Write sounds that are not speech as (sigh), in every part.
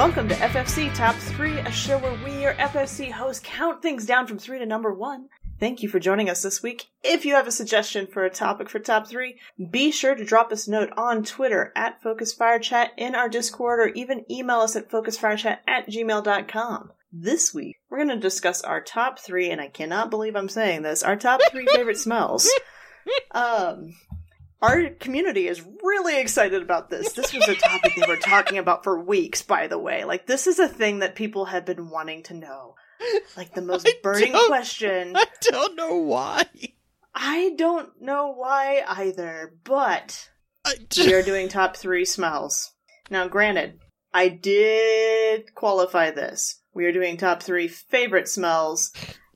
Welcome to FFC Top 3, a show where we, your FFC hosts, count things down from 3 to number 1. Thank you for joining us this week. If you have a suggestion for a topic for Top 3, be sure to drop us a note on Twitter at FocusFireChat, in our Discord, or even email us at FocusFireChat at gmail.com. This week, we're going to discuss our top 3, and I cannot believe I'm saying this, our top 3 favorite smells. (laughs) Um, our community is really excited about this. This was a topic they were talking about for weeks, by the way. Like, this is a thing that people have been wanting to know. Like, the most I burning question. I don't know why. I don't know why either, but we are doing top three smells. Now, granted, I did qualify this. We are doing top three favorite smells,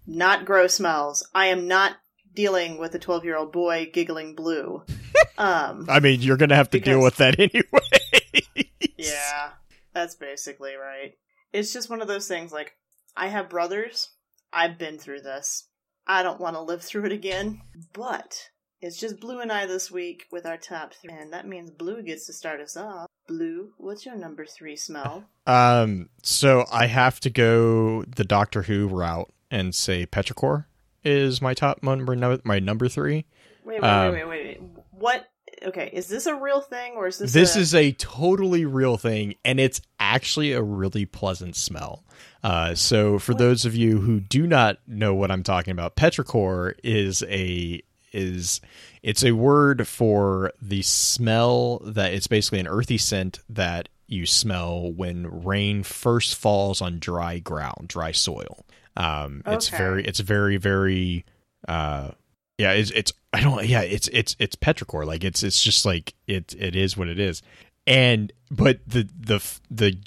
not gross smells. I am not dealing with a 12 year old boy giggling blue. (laughs) Um, I mean, you're gonna have to deal with that (laughs) anyway. yeah, that's basically right. It's just one of those things like, I have brothers. I've been through this. I don't want to live (laughs) through it again. But it's just Blue and I this week with our top three. And that means Blue gets to start us off. Blue, what's your number three smell? Um, so I have to go the Doctor Who route and say Petrichor is my top number, no, my number three. Wait, wait, Um, wait, wait, wait. What? Okay, is this a real thing or is this This a- is a totally real thing, and it's actually a really pleasant smell. Uh, so, for What? those of you who do not know what I'm talking about, petrichor is a is it's a word for the smell that it's basically an earthy scent that you smell when rain first falls on dry ground, dry soil. Um, it's very, it's very, very, uh, yeah, it's, it's, I don't, yeah, it's, it's, it's petrichor. Like it's, it's just like it, it is what it is. And, but the, the, the,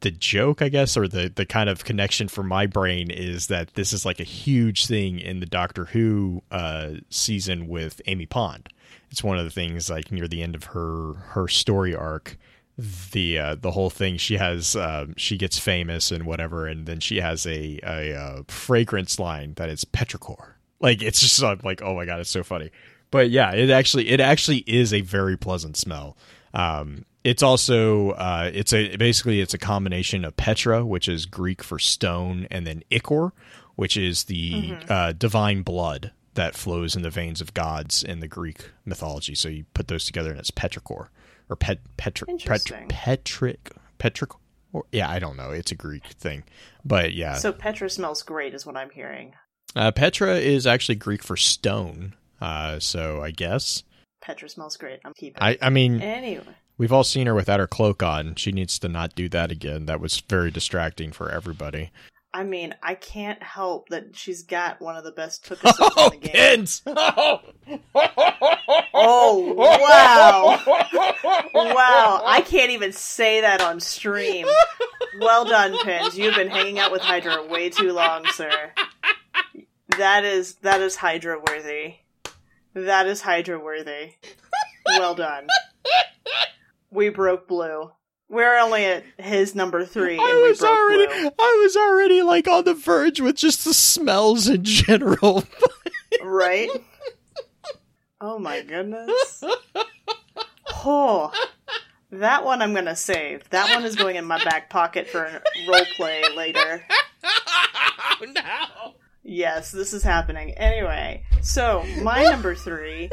the joke, I guess, or the, the kind of connection for my brain is that this is like a huge thing in the Doctor Who, uh, season with Amy Pond. It's one of the things like near the end of her, her story arc the uh, the whole thing. She has um, she gets famous and whatever and then she has a a uh, fragrance line that is petrichor. Like it's just uh, like oh my god it's so funny. But yeah it actually it actually is a very pleasant smell. Um it's also uh it's a basically it's a combination of petra which is greek for stone and then ichor which is the uh divine blood that flows in the veins of gods in the greek mythology. So you put those together and it's petrichor or pet petri Interesting. petric petric or yeah i don't know it's a greek thing but yeah So Petra smells great, is what I'm hearing. uh, petra is actually greek for stone uh so i guess Petra smells great. I'm keeping. i i mean Anyway, we've all seen her without her cloak on she needs to not do that again that was very distracting for everybody I mean, I can't help that she's got one of the best (laughs) hookups in oh, the game. kids (laughs) Oh, wow. Wow, I can't even say that on stream. Well done, Pins. You've been hanging out with Hydra way too long, sir. That is that is Hydra worthy. That is Hydra worthy. Well done. We broke blue. We're only at his number three, I was already, blue. I was already like on the verge with just the smells in general. Right? (laughs) Oh my goodness. Oh, that one I'm gonna save. That one is going in my back pocket for a role play later. oh no! Yes, this is happening. Anyway, so my number three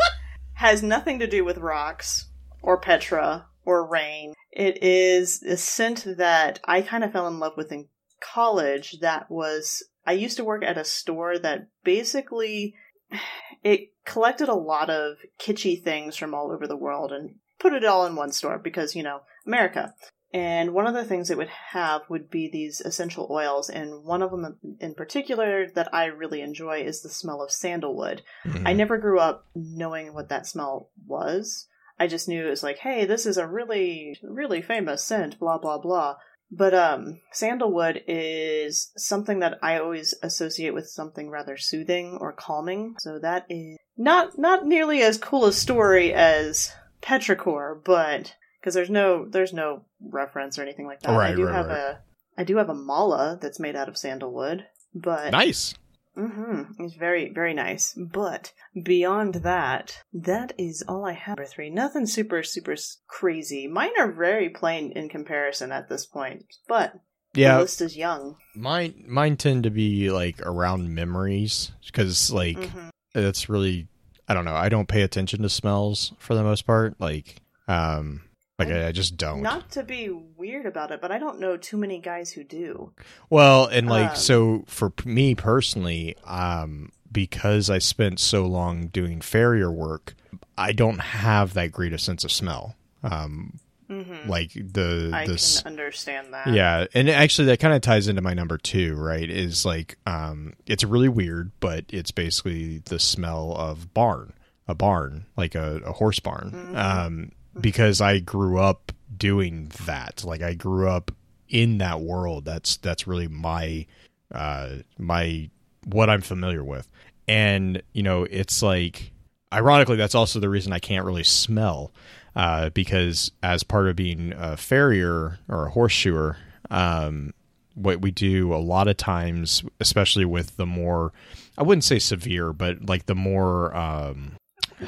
has nothing to do with rocks or Petra or rain. It is a scent that I kind of fell in love with in college. That was I used to work at a store that basically (sighs) it collected a lot of kitschy things from all over the world and put it all in one store because you know America. And one of the things it would have would be these essential oils, and one of them in particular that I really enjoy is the smell of sandalwood. Mm-hmm. I never grew up knowing what that smell was. I just knew it was like, hey, this is a really, really famous scent, blah, blah, blah. But um, sandalwood is something that I always associate with something rather soothing or calming. So that is not not nearly as cool a story as petrichor, but because there's no there's no reference or anything like that. I do right, have right. a I do have a mala that's made out of sandalwood, but nice. Mm-hmm. It's very, very nice. But beyond that, that is all I have for three. Nothing super, super crazy. Mine are very plain in comparison at this point, but Yeah, the list is young. mine mine tend to be like around memories because like Mhm. it's really I don't know. I don't pay attention to smells for the most part. Like um like I, I just don't. Not to be weird about it, but I don't know too many guys who do. Well, and like Um, so for me personally, um because I spent so long doing farrier work, I don't have that great a sense of smell. Um hmm like the I the can understand that. Yeah, and actually that kind of ties into my number 2, right? Is like um it's really weird, but it's basically the smell of barn, a barn, like a, a horse barn. Mhm. Um because I grew up doing that. Like I grew up in that world. That's that's really my uh my what I'm familiar with. And, you know, it's like ironically that's also the reason I can't really smell uh, because as part of being a farrier or a horseshoer, um, what we do a lot of times, especially with the more, I wouldn't say severe, but like the more, um,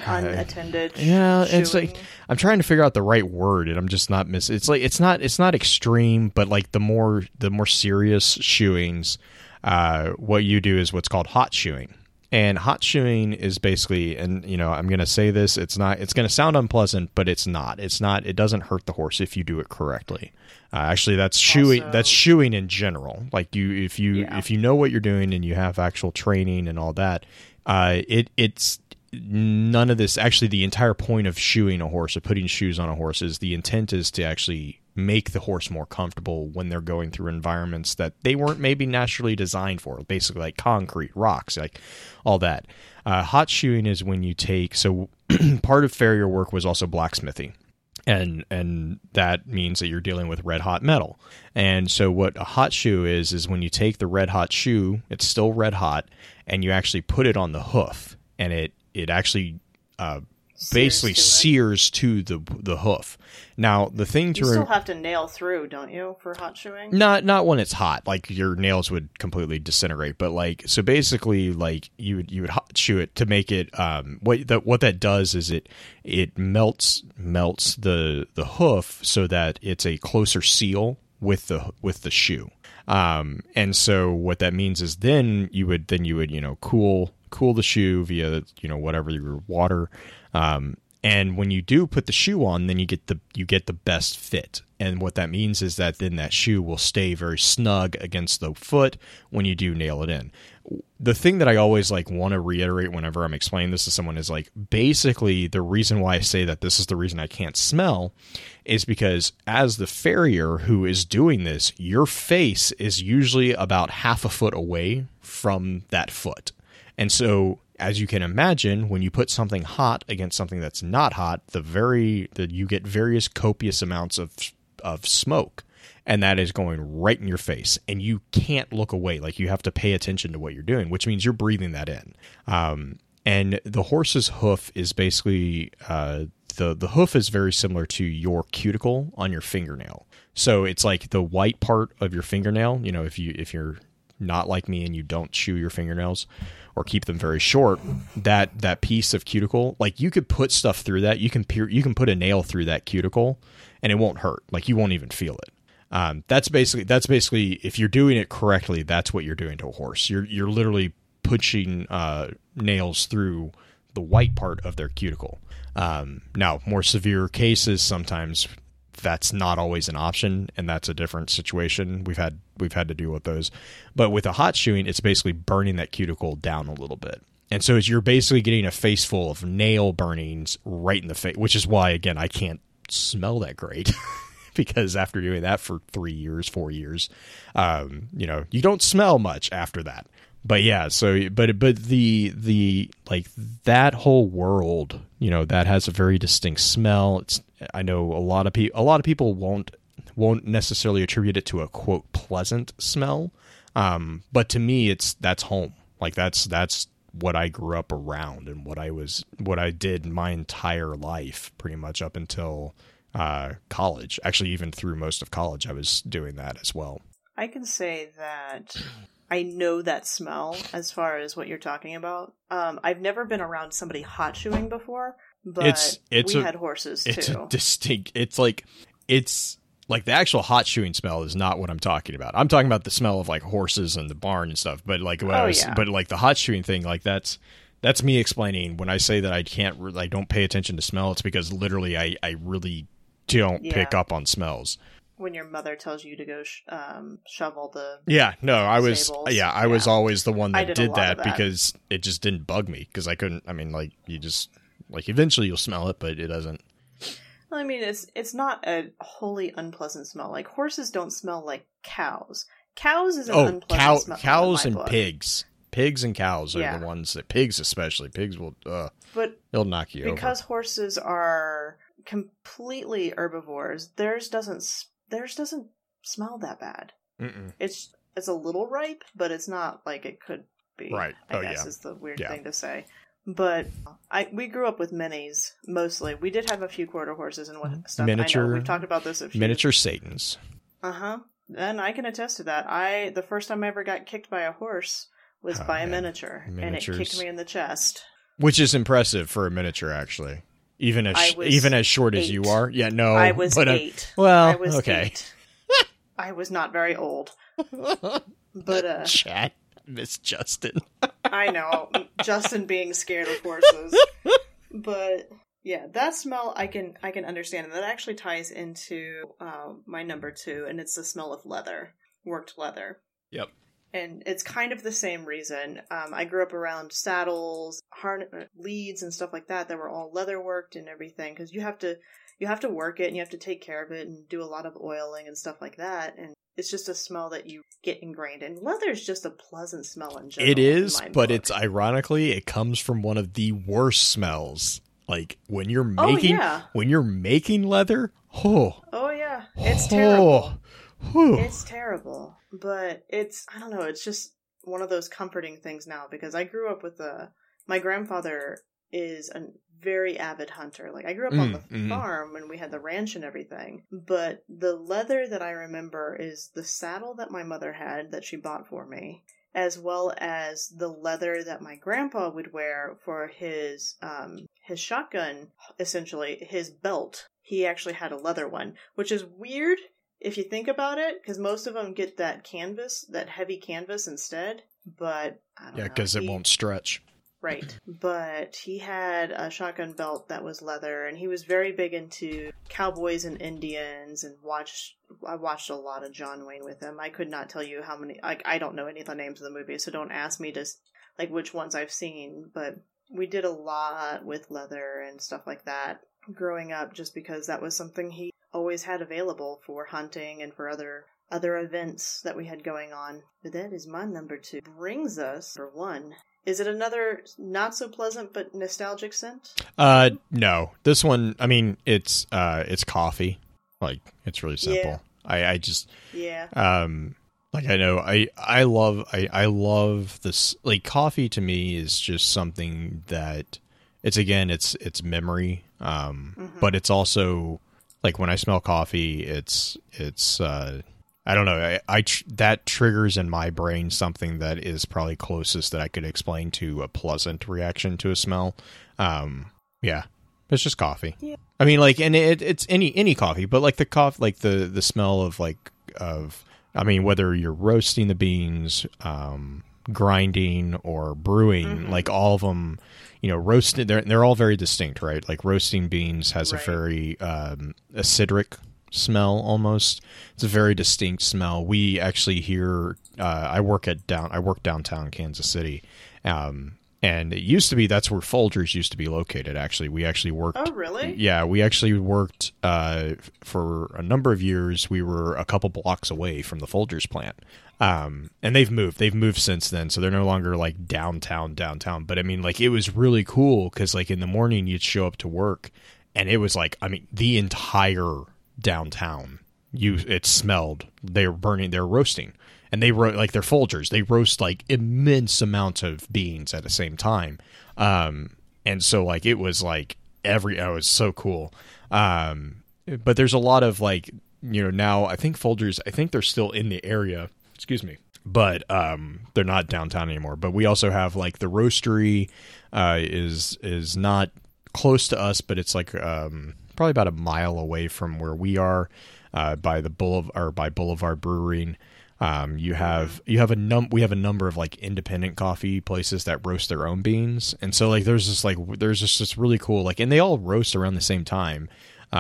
Unattended. Yeah, it's like- I'm trying to figure out the right word, and I'm just not miss. It's like it's not it's not extreme, but like the more the more serious shoeings, uh, what you do is what's called hot shoeing. And hot shoeing is basically, and you know, I'm going to say this. It's not. It's going to sound unpleasant, but it's not. It's not. It doesn't hurt the horse if you do it correctly. Uh, actually, that's shoeing. Also- that's shoeing in general. Like you, if you Yeah. if you know what you're doing and you have actual training and all that, uh, it it's none of this actually the entire point of shoeing a horse or putting shoes on a horse is the intent is to actually make the horse more comfortable when they're going through environments that they weren't maybe naturally designed for basically like concrete rocks like all that uh, hot shoeing is when you take so (clears throat) part of farrier work was also blacksmithing and and that means that you're dealing with red hot metal. And so what a hot shoe is is when you take the red hot shoe, it's still red hot, and you actually put it on the hoof, and it it actually uh, basically to sears to the the hoof. Now the thing to You re- still have to nail through, don't you, for hot shoeing? not not when it's hot, like your nails would completely disintegrate. But like so, basically, like you would you would hot shoe it to make it. Um, what that what that does is it it melts melts the the hoof so that it's a closer seal with the with the shoe. Um, and so what that means is then you would then you would you know cool cool the shoe via you know whatever your water. Um, and when you do put the shoe on, then you get the you get the best fit. And what that means is that then that shoe will stay very snug against the foot when you do nail it in. The thing that I always like want to reiterate whenever I'm explaining this to someone is like basically the reason why I say that this is the reason I can't smell is because as the farrier who is doing this, your face is usually about half a foot away from that foot. And so, as you can imagine, when you put something hot against something that's not hot, the very the, you get various copious amounts of of smoke, and that is going right in your face, and you can't look away. Like you have to pay attention to what you're doing, which means you're breathing that in. Um, and the horse's hoof is basically uh, the the hoof is very similar to your cuticle on your fingernail. So it's like the white part of your fingernail. You know, if you if you're not like me and you don't chew your fingernails or keep them very short, that that piece of cuticle, like you could put stuff through that. You can peer, you can put a nail through that cuticle, and it won't hurt. Like you won't even feel it. Um, that's basically that's basically if you're doing it correctly, that's what you're doing to a horse. You're you're literally pushing uh, nails through the white part of their cuticle. Um, now, more severe cases sometimes that's not always an option, and that's a different situation. We've had we've had to deal with those, but with a hot shoeing, it's basically burning that cuticle down a little bit. And so you're basically getting a face full of nail burnings right in the face, which is why again I can't smell that great (laughs) because after doing that for three years, four years, um, you know, you don't smell much after that. But yeah, so but but the the like that whole world, you know, that has a very distinct smell. It's I know a lot of people a lot of people won't won't necessarily attribute it to a quote pleasant smell. Um, but to me it's that's home. Like that's that's what I grew up around and what I was what I did my entire life pretty much up until uh, college. Actually, even through most of college, I was doing that as well. I can say that I know that smell as far as what you're talking about. Um, I've never been around somebody hot shoeing before, but It's- it's we a- had horses It's too. a distinct. It's like it's like the actual hot shoeing smell is not what I'm talking about. I'm talking about the smell of like horses and the barn and stuff. But like what I Oh, was, yeah. but like the hot shoeing thing, like that's that's me explaining when I say that I can't, re- I don't pay attention to smell. It's because literally I I really don't pick up on smells. When your mother tells you to go sh- um, shovel the Yeah, no, I was Stables. yeah, I was always the one that did did that, that. because it just didn't bug me because I couldn't. I mean, like you just like eventually you'll smell it, but it doesn't. Well, I mean, it's it's not a wholly unpleasant smell. Like horses don't smell like cows. Cows is an Oh, unpleasant cow, smell. cows and pigs, pigs and cows are Yeah. the ones that pigs especially pigs will uh But they'll knock you because horses are completely herbivores, theirs doesn't theirs doesn't smell that bad. Mm-mm. It's it's a little ripe, but it's not like it could be. Right. I Oh, guess yeah. is the weird Yeah. thing to say. But I we grew up with minis mostly. We did have a few quarter horses and what stuff. I Miniature- know we've talked about this a few Miniature satans. Uh huh. And I can attest to that. I the first time I ever got kicked by a horse was Oh, by a man. miniature, and it kicked me in the chest. which is impressive for a miniature actually even as was even as short as you are yeah no I was but, uh, eight. well I was okay eight. (laughs) I was not very old, but uh, chat miss justin I know (laughs) Justin being scared of horses. (laughs) But yeah, that smell I can I can understand, and that actually ties into uh, my number two, and it's the smell of leather, worked leather. yep and it's kind of the same reason. Um, I grew up around saddles, harn- leads, and stuff like that that were all leather worked and everything because you have to you have to work it and you have to take care of it and do a lot of oiling and stuff like that. And it's just a smell that you get ingrained in. Leather is just a pleasant smell in general. it is but book. it's ironically it comes from one of the worst smells like when you're Oh, making yeah. when you're making leather oh oh yeah, it's oh, terrible. Whew. It's terrible, but it's I don't know. It's just one of those comforting things now because I grew up with a my grandfather is a very avid hunter. Like I grew up on Mm, the mhm. farm and we had the ranch and everything. But the leather that I remember is the saddle that my mother had that she bought for me, as well as the leather that my grandpa would wear for his um his shotgun. Essentially, his belt. He actually had a leather one, which is weird if you think about it, because most of them get that canvas, that heavy canvas instead. But I don't yeah because it He- won't stretch Right. But he had a shotgun belt that was leather, and he was very big into cowboys and Indians. And watched, I watched a lot of John Wayne with him. I could not tell you how many. Like, I don't know any of the names of the movies, so don't ask me to like which ones I've seen. But we did a lot with leather and stuff like that growing up, just because that was something he always had available for hunting and for other other events that we had going on. But that is my number two. Brings us for one. Is it another not so pleasant but nostalgic scent? uh no this one i mean it's uh it's coffee like it's really simple Yeah. i i just Yeah. um like i know i i love i i love this like coffee to me is just something that it's again it's it's memory um Mhm. but it's also like when i smell coffee it's it's uh I don't know. I, I tr- that triggers in my brain something that is probably closest that I could explain to a pleasant reaction to a smell. Um, yeah, it's just coffee. Yeah. I mean, like, and it, it's any any coffee, but like the coffee, like the the smell of like of. I mean, whether you're roasting the beans, um, grinding or brewing, Mhm. like all of them, you know, roasted. They're they're all very distinct, right? Like roasting beans has Right. a very um, acidic smell almost. It's a very distinct smell. We actually here. Uh, I work at down. I work downtown Kansas City, um, and it used to be that's where Folgers used to be located. Actually, we actually worked. Oh, really? Yeah, we actually worked uh, for a number of years. We were a couple blocks away from the Folgers plant, um, and they've moved. They've moved since then, so they're no longer like downtown, downtown. But I mean, like it was really cool because like in the morning you'd show up to work, and it was like I mean the entire downtown. You it smelled. They were burning. They're roasting, and they ro- like they're Folgers. They roast like immense amounts of beans at the same time. Um, and so like it was like every. Oh, it was so cool. Um, but there's a lot of like you know now I think Folgers. I think they're still in the area. Excuse me. but um, they're not downtown anymore. But we also have like the roastery uh, is is not close to us, but it's like um, probably about a mile away from where we are uh, by the Boulevard or by Boulevard Brewing. Um, you have you have a num we have a number of like independent coffee places that roast their own beans, and so like there's this like there's just this really cool like and they all roast around the same time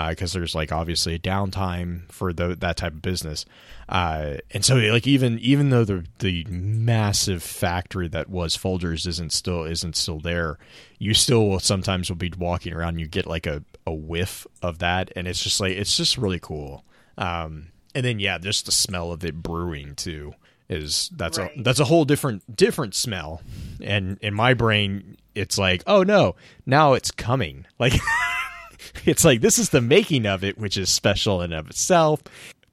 because uh, there's like obviously a downtime for the, that type of business, uh, and so like even even though the the massive factory that was Folgers isn't still isn't still there, you still will sometimes will be walking around and you get like a, a whiff of that, and it's just like it's just really cool. Um, and then yeah, just the smell of it brewing too is that's right. a that's a whole different different smell. And in my brain, it's like, oh no, now it's coming. (laughs) Like it's like this is the making of it, which is special in of itself.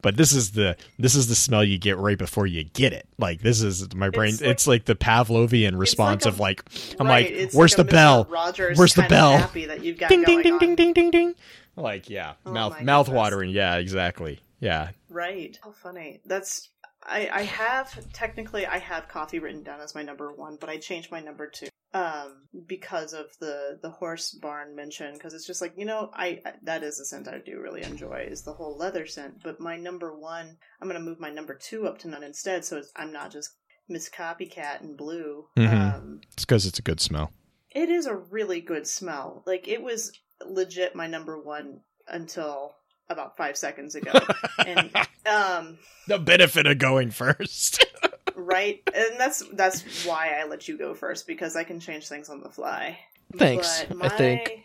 But this is the this is the smell you get right before you get it. Like this is my brain. It's like, it's like the Pavlovian response like a, of like I'm right, like, where's like the bell? Rogers where's the bell? Happy that you've got ding ding ding on. ding ding ding ding. Like yeah, oh mouth mouth watering. Yeah, exactly. Yeah. Right. How funny. That's I I have technically I have coffee written down as my number 1, but I changed my number 2 um because of the the horse barn mention because it's just like, you know, I, I that is a scent I do really enjoy is the whole leather scent, but my number 1, I'm going to move my number 2 up to none instead so I'm not just Miss Copycat in blue. Mm-hmm. Um It's cuz it's a good smell. It is a really good smell. Like it was legit my number 1 until about five seconds ago. (laughs) and um, the benefit of going first, (laughs) right? And that's that's why I let you go first because I can change things on the fly. Thanks. My, I think.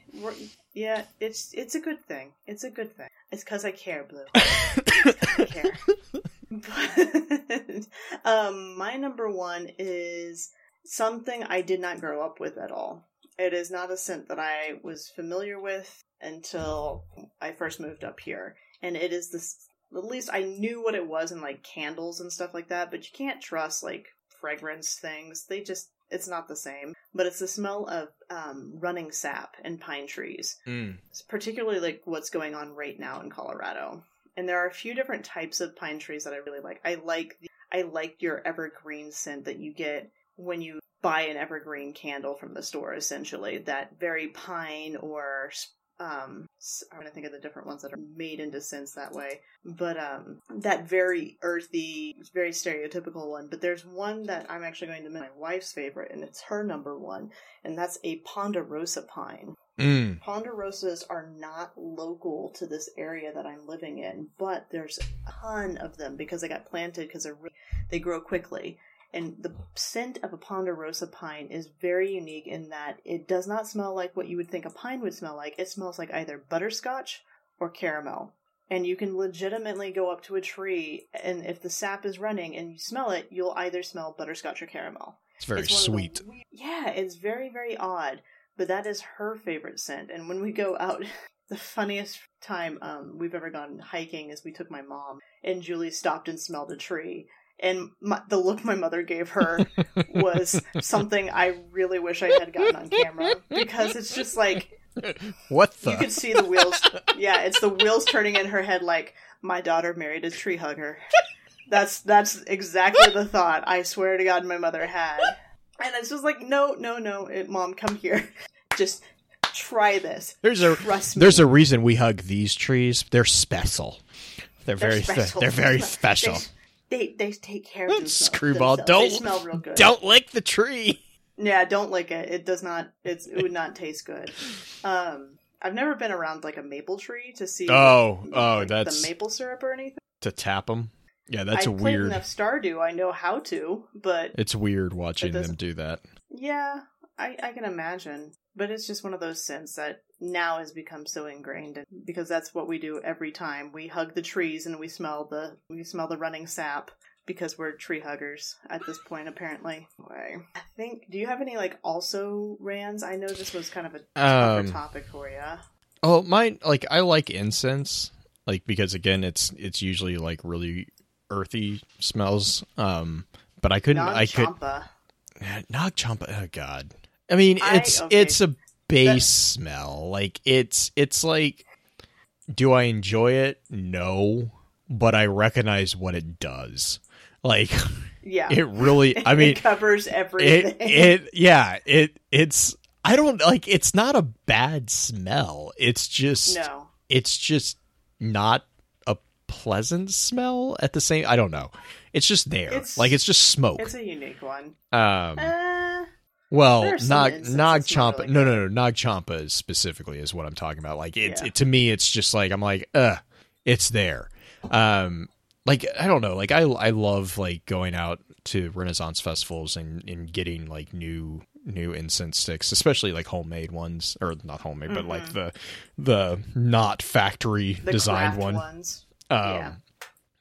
Yeah, it's it's a good thing. It's a good thing. It's because I care, Blue. (laughs) I care. But um, my number one is something I did not grow up with at all. It is not a scent that I was familiar with until I first moved up here. And it is this, at least I knew what it was in like candles and stuff like that, but you can't trust like fragrance things. They just, it's not the same. But it's the smell of um, running sap and pine trees. Mm. It's particularly like what's going on right now in Colorado. And there are a few different types of pine trees that I really like. I like the, I like your evergreen scent that you get when you buy an evergreen candle from the store essentially that very pine or um i'm to think of the different ones that are made into scents that way. But um that very earthy very stereotypical one. But there's one that i'm actually going to make my wife's favorite and it's her number one and that's a ponderosa pine. Mm. ponderosas are not local to this area that i'm living in but there's a ton of them because they got planted because re- they grow quickly and the scent of a ponderosa pine is very unique in that it does not smell like what you would think a pine would smell like. It smells like either butterscotch or caramel. And you can legitimately go up to a tree, and if the sap is running and you smell it, you'll either smell butterscotch or caramel. It's very it's sweet. Yeah, it's very, very odd. But that is her favorite scent. And when we go out, (laughs) the funniest time um, we've ever gone hiking is we took my mom, and Julie stopped and smelled a tree and my, the look my mother gave her (laughs) was something I really wish I had gotten on camera because it's just like what the? You could see the wheels. Yeah, it's the wheels turning in her head like my daughter married a tree hugger. That's that's exactly the thought I swear to God my mother had. And it's just like no, no, no, it, mom, come here. Just try this. There's a there's a reason we hug these trees. They're special. They're, they're very special. they're very (laughs) special. They, they take care of Screwball, don't they smell real good. Don't lick the tree. Yeah, don't lick it. It does not. It's it would not taste good. Um, I've never been around like a maple tree to see. Oh, like, oh, like, that's the maple syrup or anything to tap them. Yeah, that's I a weird. enough Stardew. I know how to, but it's weird watching them do that. Yeah, I I can imagine, but it's just one of those scents that now has become so ingrained because that's what we do every time. We hug the trees and we smell the we smell the running sap because we're tree huggers at this point apparently. I think do you have any like also rans? I know this was kind of a um, topic for you oh mine like i like incense like because again it's it's usually like really earthy smells. Um but i couldn't i could Nag Champa. Oh God. I mean, it's I, okay. it's a base smell. Like it's it's like do I enjoy it? No, but I recognize what it does. Like (laughs) Yeah. It really. I (laughs) mean, it covers everything. it it yeah it it's I don't like it's not a bad smell. It's just no. it's just not a pleasant smell at the same I don't know. It's just there. It's- like it's just smoke. It's a unique one. um Uh, well, there are some Nag Nag Champa really no no no Nag Champa specifically is what I'm talking about. Like it's Yeah. it, to me it's just like I'm like uh it's there. Um like I don't know, like I I love like going out to Renaissance festivals and and getting like new new incense sticks, especially like homemade ones or not homemade, but like the the not factory Mm-hmm. the designed one. ones. Um, Yeah.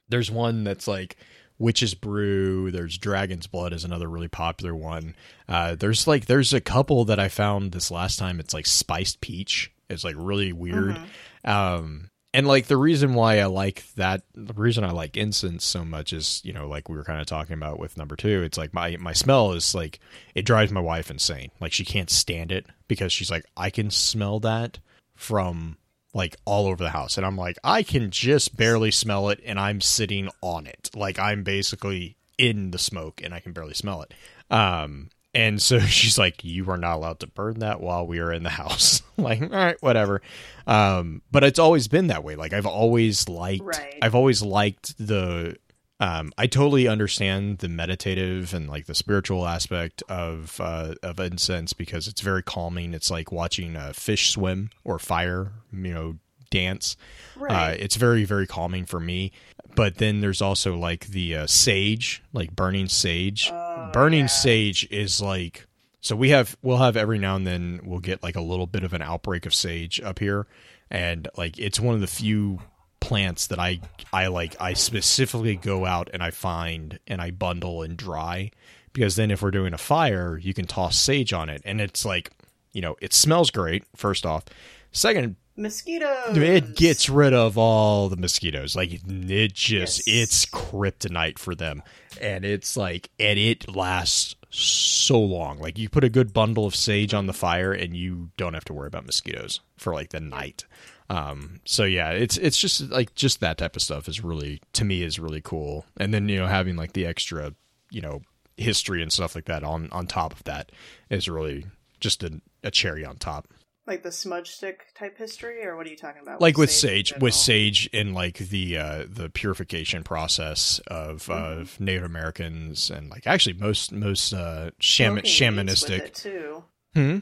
There's one that's like Witch's Brew. There's Dragon's Blood is another really popular one. Uh, there's like there's a couple that I found this last time. It's like spiced peach. It's like really weird. Mm-hmm. Um, and like the reason why I like that, the reason I like incense so much is you know like we were kind of talking about with number two. It's like my my smell is like it drives my wife insane. Like she can't stand it because she's like I can smell that from like all over the house. And i'm like i can just barely smell it and i'm sitting on it. Like i'm basically in the smoke and i can barely smell it. Um and so (laughs) she's like you are not allowed to burn that while we are in the house. (laughs) Like all right whatever. Um but it's always been that way. Like i've always liked Right. i've always liked the um, I totally understand the meditative and like the spiritual aspect of uh, of incense because it's very calming. It's like watching a fish swim or fire, you know, dance. Uh, Right. it's very very calming for me. But then there's also like the uh, sage, like burning sage. Oh, burning yeah. sage is like so we have we'll have every now and then we'll get like a little bit of an outbreak of sage up here, and like it's one of the few plants that I I like I specifically go out and I find and I bundle and dry. Because then if we're doing a fire you can toss sage on it. And it's like you know it smells great first off. Second Mosquitoes. it gets rid of all the mosquitoes. Like it just Yes. it's kryptonite for them. And it's like and it lasts so long. Like you put a good bundle of sage on the fire and you don't have to worry about mosquitoes for like the night um so yeah it's it's just like just that type of stuff is really to me is really cool and then you know having like the extra you know history and stuff like that on on top of that is really just a, a cherry on top like the smudge stick type history, or what are you talking about? like with sage, sage with sage in like the uh the purification process of Mm-hmm. of native americans and like actually most most uh shaman with shamanistic too, hmm?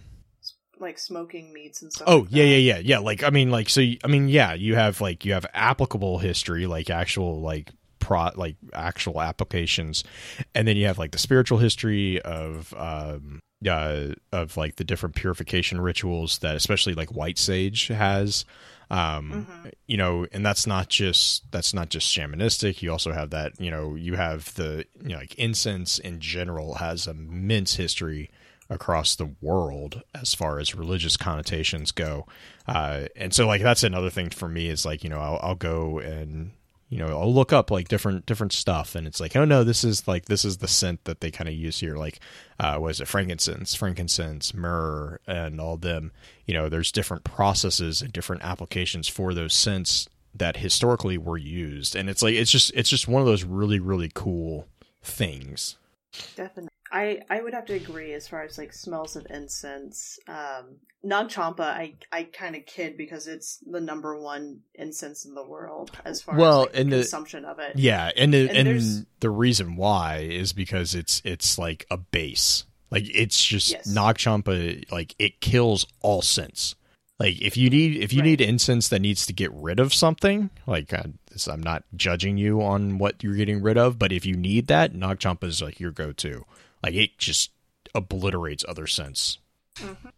Like smoking meats and stuff. oh like yeah yeah yeah yeah like i mean like so I mean yeah you have like you have applicable history like actual like pro like actual applications and then you have like the spiritual history of um uh of like the different purification rituals that especially like white sage has um Mm-hmm. you know and that's not just that's not just shamanistic you also have that you know you have the you know like incense in general has immense history across the world as far as religious connotations go. Uh and so like that's another thing for me is like you know i'll, I'll go and you know i'll look up like different different stuff. And it's like oh no this is like this is the scent that they kind of use here. Like uh what is it? Frankincense frankincense myrrh and all them. You know there's different processes and different applications for those scents that historically were used. And it's like it's just it's just one of those really really cool things Definitely. I, I would have to agree as far as like smells of incense. Um, Nag Champa, I, I kind of kid because it's the number one incense in the world as far Well, as like, the and the- consumption of it. Yeah, and the, And and, the reason why is because it's it's like a base. Like it's just Yes. Nag Champa like it kills all scents. Like if you need if you Right. need incense that needs to get rid of something, like uh, this, I'm not judging you on what you're getting rid of, but if you need that, Nag Champa is like your go-to. Like it just obliterates other scents.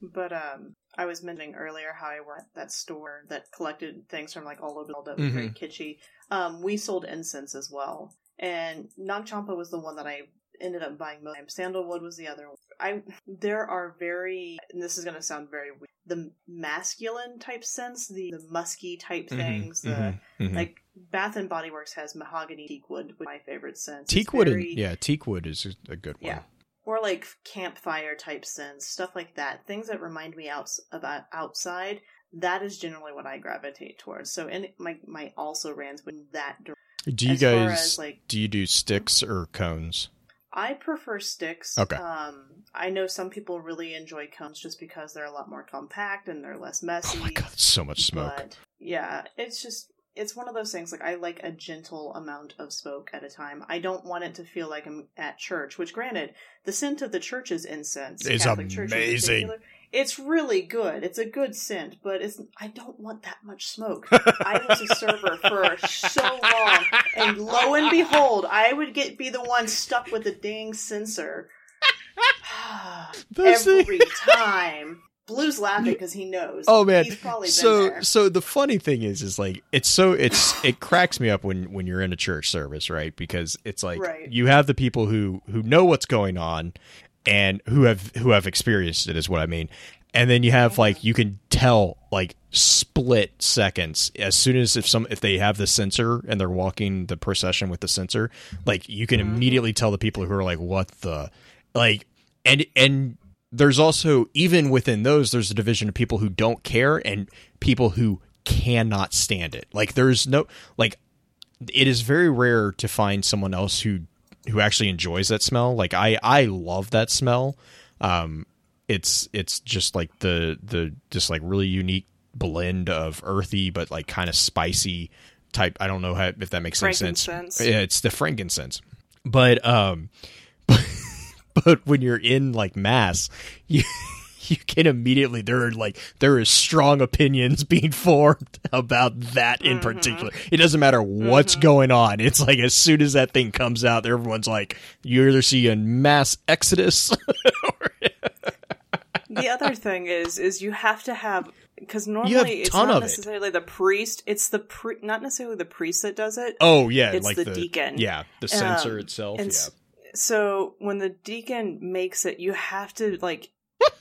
But um, I was mentioning earlier how I worked at that store that collected things from like all over the world that was very kitschy. Um, we sold incense as well, and Nag Champa was the one that I ended up buying most. Sandalwood was the other. one. I there are very, and this is going to sound very weird, the masculine type scents, the the musky type things, the mhm, mhm. like Bath and Body Works has mahogany teakwood, with my favorite scents. It's Teakwood, very- and, yeah, teakwood is a good one. yeah. Or like campfire type scents, stuff like that. Things that remind me outs about outside. That is generally what I gravitate towards. So, and my my also rans with that. dir- Do you As guys as, like- do you do sticks or cones? I prefer sticks. Okay. Um, I know some people really enjoy cones just because they're a lot more compact and they're less messy. Oh my god, so much smoke. But yeah, it's just it's one of those things like I like a gentle amount of smoke at a time. I don't want it to feel like I'm at church, which granted, the scent of the church's incense It's Catholic Church in amazing. particular, It's really good. It's a good scent, but it's I don't want that much smoke. (laughs) I was a server for so long, and lo and behold, I would get be the one stuck with the dang censer (sighs) every time. Blue's laughing because he knows. Oh man. he's probably been so so the funny thing is is like it's so it's it cracks me up when when you're in a church service, right? Because it's like Right. you have the people who who know what's going on and who have who have experienced it is what I mean. And then you have like you can tell like split seconds. As soon as if some if they have the censer and they're walking the procession with the censer, like you can mm-hmm. immediately tell the people who are like what the like and and there's also even within those there's a division of people who don't care and people who cannot stand it. Like there's no like it is very rare to find someone else who who actually enjoys that smell like i i love that smell. Um it's it's just like the the just like really unique blend of earthy but like kind of spicy type i don't know how, if that makes any sense. Yeah it's the frankincense. But um (laughs) but when you're in like mass you (laughs) you can immediately there are like there is strong opinions (laughs) being formed about that in particular. It doesn't matter what's going on. It's like as soon as that thing comes out everyone's like you either see a mass exodus (laughs) the other thing is is you have to have because normally it's not of it. necessarily the priest it's the pri- not necessarily the priest that does it. Oh yeah It's like the deacon. yeah the censer Um, itself yeah. so when the deacon makes it you have to like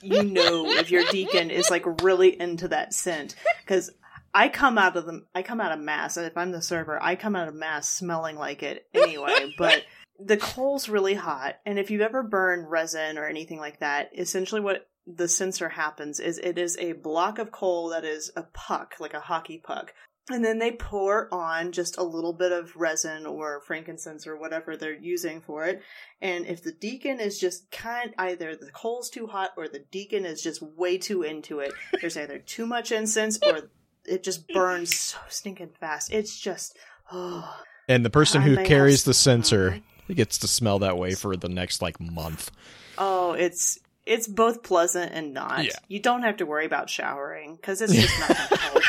you know if your deacon is like really into that scent. Because I come out of the I come out of mass and if I'm the server I come out of mass smelling like it anyway. (laughs) But the coal's really hot and if you've ever burned resin or anything like that essentially what the censer happens is it is a block of coal that is a puck like a hockey puck and then they pour on just a little bit of resin or frankincense or whatever they're using for it. And if the deacon is just kind, either the coal's too hot or the deacon is just way too into it, there's either too much incense or it just (laughs) burns so stinking fast. It's just, oh. and the person who may have carries the s- censer gets to smell that way for the next like month Oh, it's, it's both pleasant and not. Yeah. You don't have to worry about showering because it's (laughs) just not gonna help.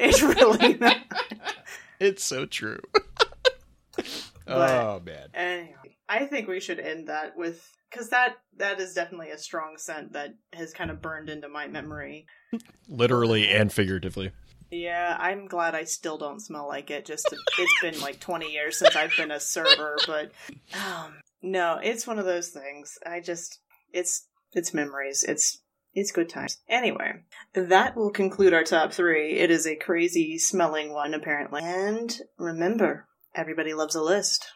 It's really (laughs) not. it's so true (laughs) But- oh man Anyway, I think we should end that with because that that is definitely a strong scent that has kind of burned into my memory. literally and figuratively Yeah, I'm glad I still don't smell like it. Just to, it's been like 20 years since I've been a server, but um, no, it's one of those things. I just it's it's memories. It's it's good times. Anyway, that will conclude our top three. It is a crazy smelling one, apparently. And remember, everybody loves a list.